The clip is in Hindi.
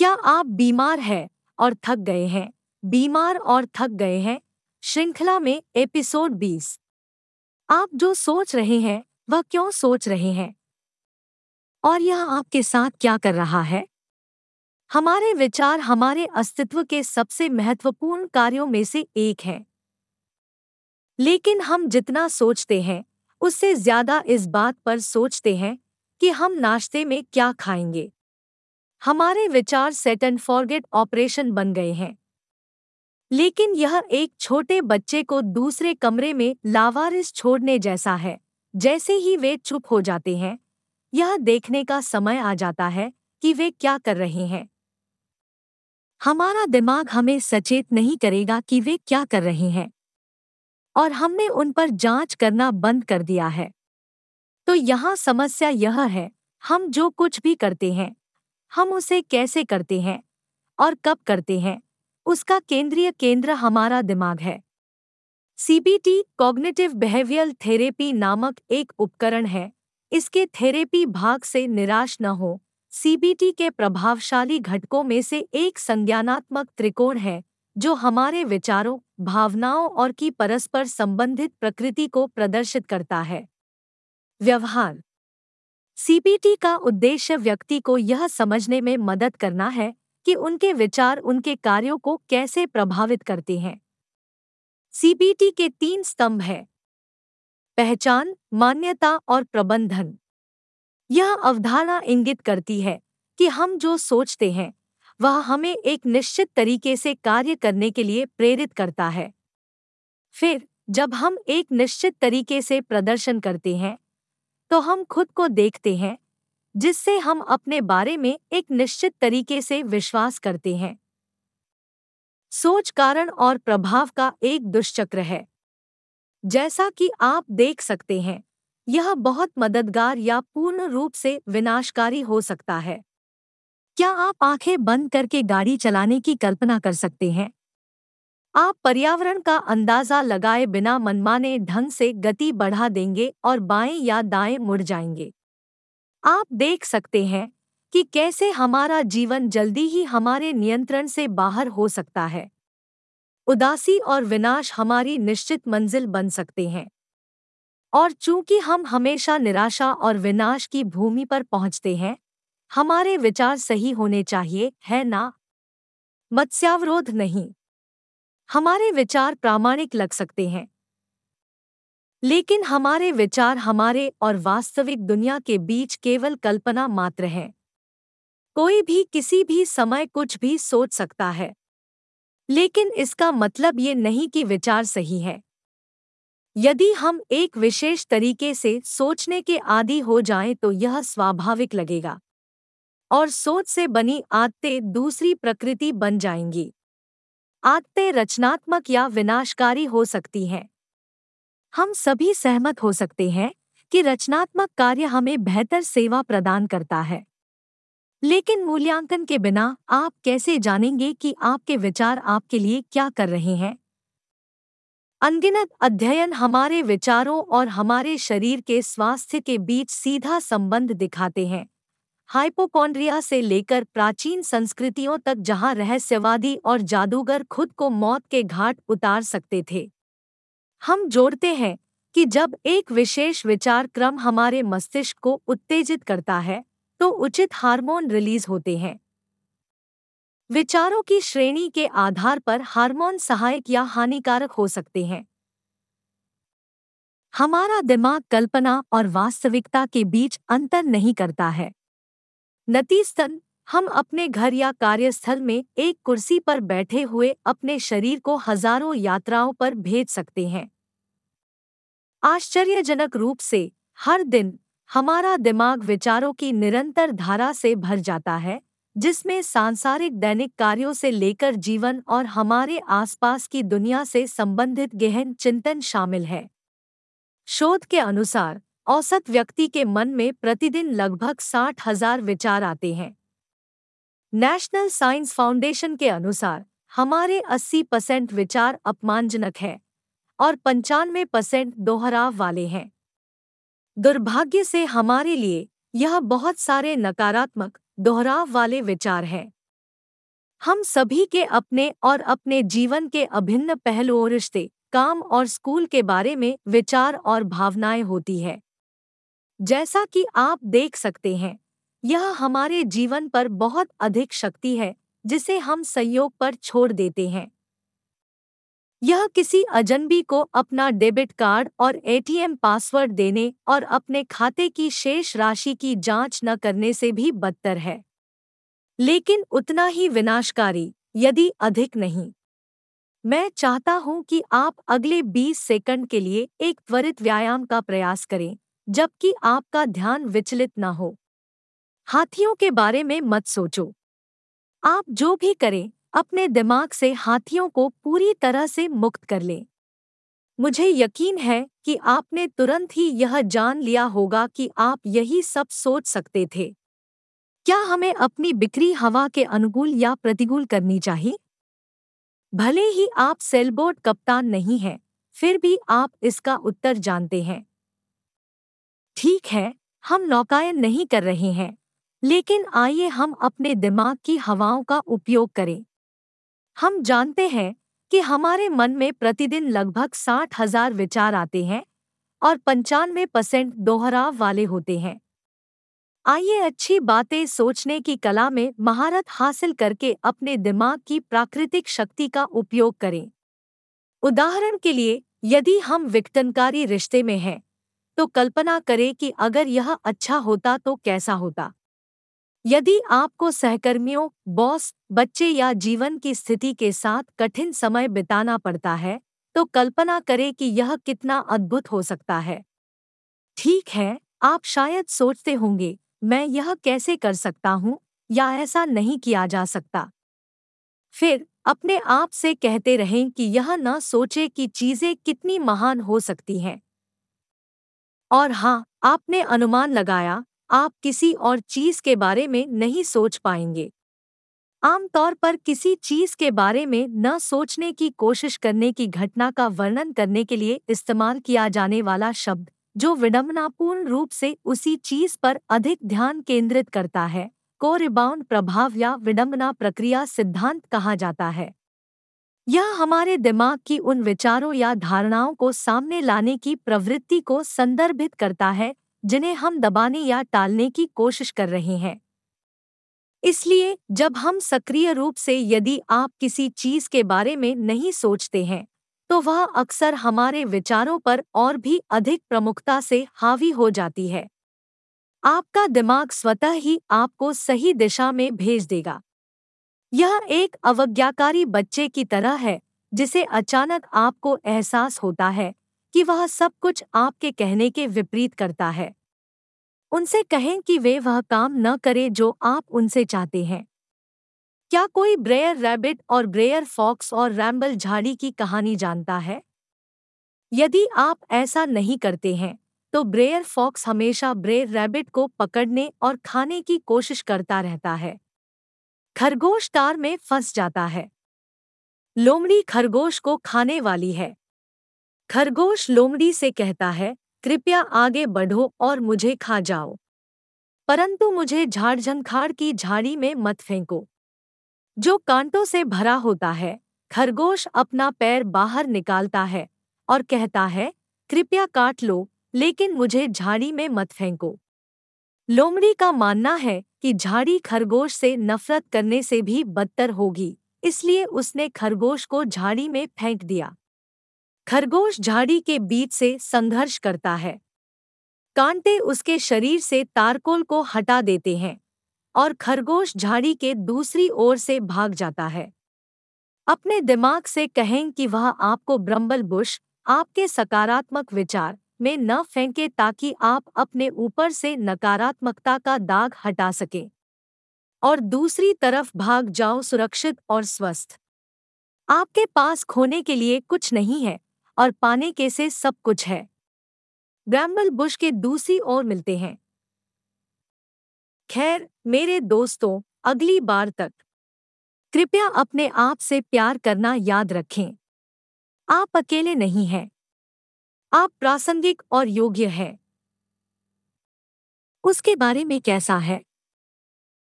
क्या आप बीमार हैं और थक गए हैं? बीमार और थक गए हैं? श्रृंखला में एपिसोड 20 आप जो सोच रहे हैं, वह क्यों सोच रहे हैं? और यह आपके साथ क्या कर रहा है? हमारे विचार हमारे अस्तित्व के सबसे महत्वपूर्ण कार्यों में से एक है। लेकिन हम जितना सोचते हैं, उससे ज़्यादा इस बात पर सोचते हैं कि हम नाश्ते में क्या खाएँगे। हमारे विचार सेट एंड फॉरगेट ऑपरेशन बन गए हैं। लेकिन यह एक छोटे बच्चे को दूसरे कमरे में लावारिस छोड़ने जैसा है, जैसे ही वे चुप हो जाते हैं, यह देखने का समय आ जाता है कि वे क्या कर रहे हैं। हमारा दिमाग हमें सचेत नहीं करेगा कि वे क्या कर रहे हैं। और हमने उन पर जाँच करना बंद कर दिया है। तो यहाँ समस्या यह है, हम जो कुछ भी करते हैं हम उसे कैसे करते हैं और कब करते हैं, उसका केंद्रीय केंद्र हमारा दिमाग है। सीबीटी कॉग्निटिव बिहेवियल थेरेपी नामक एक उपकरण है। इसके थेरेपी भाग से निराश न हो। सीबीटी के प्रभावशाली घटकों में से एक संज्ञानात्मक त्रिकोण है, जो हमारे विचारों, भावनाओं और की परस्पर संबंधित प्रकृति को प्रदर्शित करता है। व्यवहार सीपीटी का उद्देश्य व्यक्ति को यह समझने में मदद करना है कि उनके विचार उनके कार्यों को कैसे प्रभावित करते हैं। सीपीटी के तीन स्तंभ हैं। पहचान, मान्यता और प्रबंधन। यह अवधारणा इंगित करती है कि हम जो सोचते हैं, वह हमें एक निश्चित तरीके से कार्य करने के लिए प्रेरित करता है। फिर, जब हम एक निश्चित तरीके से प्रदर्शन करते हैं तो हम खुद को देखते हैं, जिससे हम अपने बारे में एक निश्चित तरीके से विश्वास करते हैं। सोच कारण और प्रभाव का एक दुष्चक्र है। जैसा कि आप देख सकते हैं, यह बहुत मददगार या पूर्ण रूप से विनाशकारी हो सकता है। क्या आप आँखें बंद करके गाड़ी चलाने की कल्पना कर सकते हैं? आप पर्यावरण का अंदाज़ा लगाए बिना मनमाने ढंग से गति बढ़ा देंगे और बाएँ या दाएँ मुड़ जाएँगे। आप देख सकते हैं कि कैसे हमारा जीवन जल्दी ही हमारे नियंत्रण से बाहर हो सकता है। उदासी और विनाश हमारी निश्चित मंजिल बन सकते हैं। और चूँकि हम हमेशा निराशा और विनाश की भूमि पर पहुँचते हैं, हमारे विचार सही होने चाहिए, है ना? मत्स्यावरोध नहीं। हमारे विचार प्रामाणिक लग सकते हैं। लेकिन हमारे विचार हमारे और वास्तविक दुनिया के बीच केवल कल्पना मात्र हैं। कोई भी किसी भी समय कुछ भी सोच सकता है। लेकिन इसका मतलब ये नहीं कि विचार सही है। यदि हम एक विशेष तरीके से सोचने के आदि हो जाएँ तो यह स्वाभाविक लगेगा। और सोच से बनी आदतें दूसरी प्रकृति बन जाएँगी। आदतें रचनात्मक या विनाशकारी हो सकती हैं। हम सभी सहमत हो सकते हैं कि रचनात्मक कार्य हमें बेहतर सेवा प्रदान करता है। लेकिन मूल्यांकन के बिना आप कैसे जानेंगे कि आपके विचार आपके लिए क्या कर रहे हैं? अनगिनत अध्ययन हमारे विचारों और हमारे शरीर के स्वास्थ्य के बीच सीधा संबंध दिखाते हैं। हाइपोकॉन्ड्रिया से लेकर प्राचीन संस्कृतियों तक जहाँ रहस्यवादी और जादूगर खुद को मौत के घाट उतार सकते थे। हम जोड़ते हैं कि जब एक विशेष विचार क्रम हमारे मस्तिष्क को उत्तेजित करता है तो उचित हार्मोन रिलीज़ होते हैं। विचारों की श्रेणी के आधार पर हार्मोन सहायक या हानिकारक हो सकते हैं। हमारा दिमाग कल्पना और वास्तविकता के बीच अंतर नहीं करता है। नतीजतन हम अपने घर या कार्यस्थल में एक कुर्सी पर बैठे हुए अपने शरीर को हज़ारों यात्राओं पर भेज सकते हैं। आश्चर्यजनक रूप से, हर दिन, हमारा दिमाग विचारों की निरंतर धारा से भर जाता है, जिसमें सांसारिक दैनिक कार्यों से लेकर जीवन और हमारे आसपास की दुनिया से संबंधित गहन चिंतन शामिल है। शोध के अनुसार औसत व्यक्ति के मन में प्रतिदिन लगभग साठ हज़ार विचार आते हैं। नेशनल साइंस फाउंडेशन के अनुसार, हमारे 80 परसेंट विचार अपमानजनक है और पंचानवे परसेंट दोहराव वाले हैं। दुर्भाग्य से हमारे लिए यह बहुत सारे नकारात्मक, दोहराव वाले विचार हैं। हम सभी के अपने और अपने जीवन के अभिन्न पहलुओं, रिश्ते, काम और स्कूल के बारे में विचार और भावनाएँ होती है। जैसा कि आप देख सकते हैं, यह हमारे जीवन पर बहुत अधिक शक्ति है, जिसे हम संयोग पर छोड़ देते हैं। यह किसी अजनबी को अपना डेबिट कार्ड और एटीएम पासवर्ड देने और अपने खाते की शेष राशि की जाँच न करने से भी बदतर है। लेकिन उतना ही विनाशकारी, यदि अधिक नहीं। मैं चाहता हूँ कि आप अगले 20 सेकंड के लिए एक त्वरित व्यायाम का प्रयास करें। जबकि आपका ध्यान विचलित न हो। हाथियों के बारे में मत सोचो। आप जो भी करें, अपने दिमाग से हाथियों को पूरी तरह से मुक्त कर लें। मुझे यकीन है कि आपने तुरंत ही यह जान लिया होगा कि आप यही सब सोच सकते थे। क्या हमें अपनी बिक्री हवा के अनुकूल या प्रतिकूल करनी चाहिए? भले ही आप सेलबोट कप्तान नहीं हैं, फिर भी आप इसका उत्तर जानते हैं। ठीक है, हम नौकायन नहीं कर रहे हैं, लेकिन आइए हम अपने दिमाग की हवाओं का उपयोग करें। हम जानते हैं कि हमारे मन में प्रतिदिन लगभग साठ हज़ार विचार आते हैं और पंचानवे परसेंट दोहराव वाले होते हैं। आइए अच्छी बातें सोचने की कला में महारत हासिल करके अपने दिमाग की प्राकृतिक शक्ति का उपयोग करें। उदाहरण के लिए, यदि हम विघटनकारी रिश्ते में हैं तो कल्पना करें कि अगर यह अच्छा होता तो कैसा होता। यदि आपको सहकर्मियों, बॉस, बच्चे या जीवन की स्थिति के साथ कठिन समय बिताना पड़ता है तो कल्पना करें कि यह कितना अद्भुत हो सकता है। ठीक है, आप शायद सोचते होंगे, मैं यह कैसे कर सकता हूँ, या ऐसा नहीं किया जा सकता। फिर, अपने आप से कहते रहें कि यह न सोचे कि चीज़ें कितनी महान हो सकती हैं। और हाँ आपने अनुमान लगाया, आप किसी और चीज़ के बारे में नहीं सोच पाएँगे। आमतौर पर किसी चीज़ के बारे में न सोचने की कोशिश करने की घटना का वर्णन करने के लिए इस्तेमाल किया जाने वाला शब्द, जो विडम्बनापूर्ण रूप से उसी चीज़ पर अधिक ध्यान केंद्रित करता है को रिबाउंड प्रभाव या विडम्बना प्रक्रिया सिद्धांत कहा जाता है। यह हमारे दिमाग की उन विचारों या धारणाओं को सामने लाने की प्रवृत्ति को संदर्भित करता है, जिन्हें हम दबाने या टालने की कोशिश कर रहे हैं। इसलिए, जब हम सक्रिय रूप से यदि आप किसी चीज़ के बारे में नहीं सोचते हैं तो वह अक्सर हमारे विचारों पर और भी अधिक प्रमुखता से हावी हो जाती है। आपका दिमाग स्वतः ही आपको सही दिशा में भेज देगा। यह एक अवज्ञाकारी बच्चे की तरह है, जिसे अचानक आपको एहसास होता है कि वह सब कुछ आपके कहने के विपरीत करता है। उनसे कहें कि वे वह काम न करें जो आप उनसे चाहते हैं। क्या कोई ब्रेयर रैबिट और ब्रेयर फॉक्स और रैम्बल झाड़ी की कहानी जानता है? यदि आप ऐसा नहीं करते हैं तो ब्रेयर फॉक्स हमेशा ब्रेयर रैबिट को पकड़ने और खाने की कोशिश करता रहता है। खरगोश तार में फंस जाता है। लोमड़ी खरगोश को खाने वाली है। खरगोश लोमड़ी से कहता है, कृपया आगे बढ़ो और मुझे खा जाओ। परंतु मुझे झाड़झंखाड़ की झाड़ी में मत फेंको। जो कांटों से भरा होता है, खरगोश अपना पैर बाहर निकालता है और कहता है, कृपया काट लो, लेकिन मुझे झाड़ी में मत फेंको। लोमड़ी का मानना है कि झाड़ी खरगोश से नफरत करने से भी बदतर होगी, इसलिए उसने खरगोश को झाड़ी में फेंक दिया। खरगोश झाड़ी के बीच से संघर्ष करता है। कांटे उसके शरीर से तारकोल को हटा देते हैं और खरगोश झाड़ी के दूसरी ओर से भाग जाता है। अपने दिमाग से कहें कि वह आपको ब्रम्बल बुश, आपके सकारात्मक विचार में न फेंके ताकि आप अपने ऊपर से नकारात्मकता का दाग हटा सकें। और दूसरी तरफ़ भाग जाओ सुरक्षित और स्वस्थ। आपके पास खोने के लिए कुछ नहीं है और पाने के से सब कुछ है। ब्रैम्बल बुश के दूसरी ओर मिलते हैं। खैर, मेरे दोस्तों, अगली बार तक। कृपया अपने आप से प्यार करना याद रखें। आप अकेले नहीं हैं। आप प्रासंगिक और योग्य हैं। उसके बारे में कैसा है?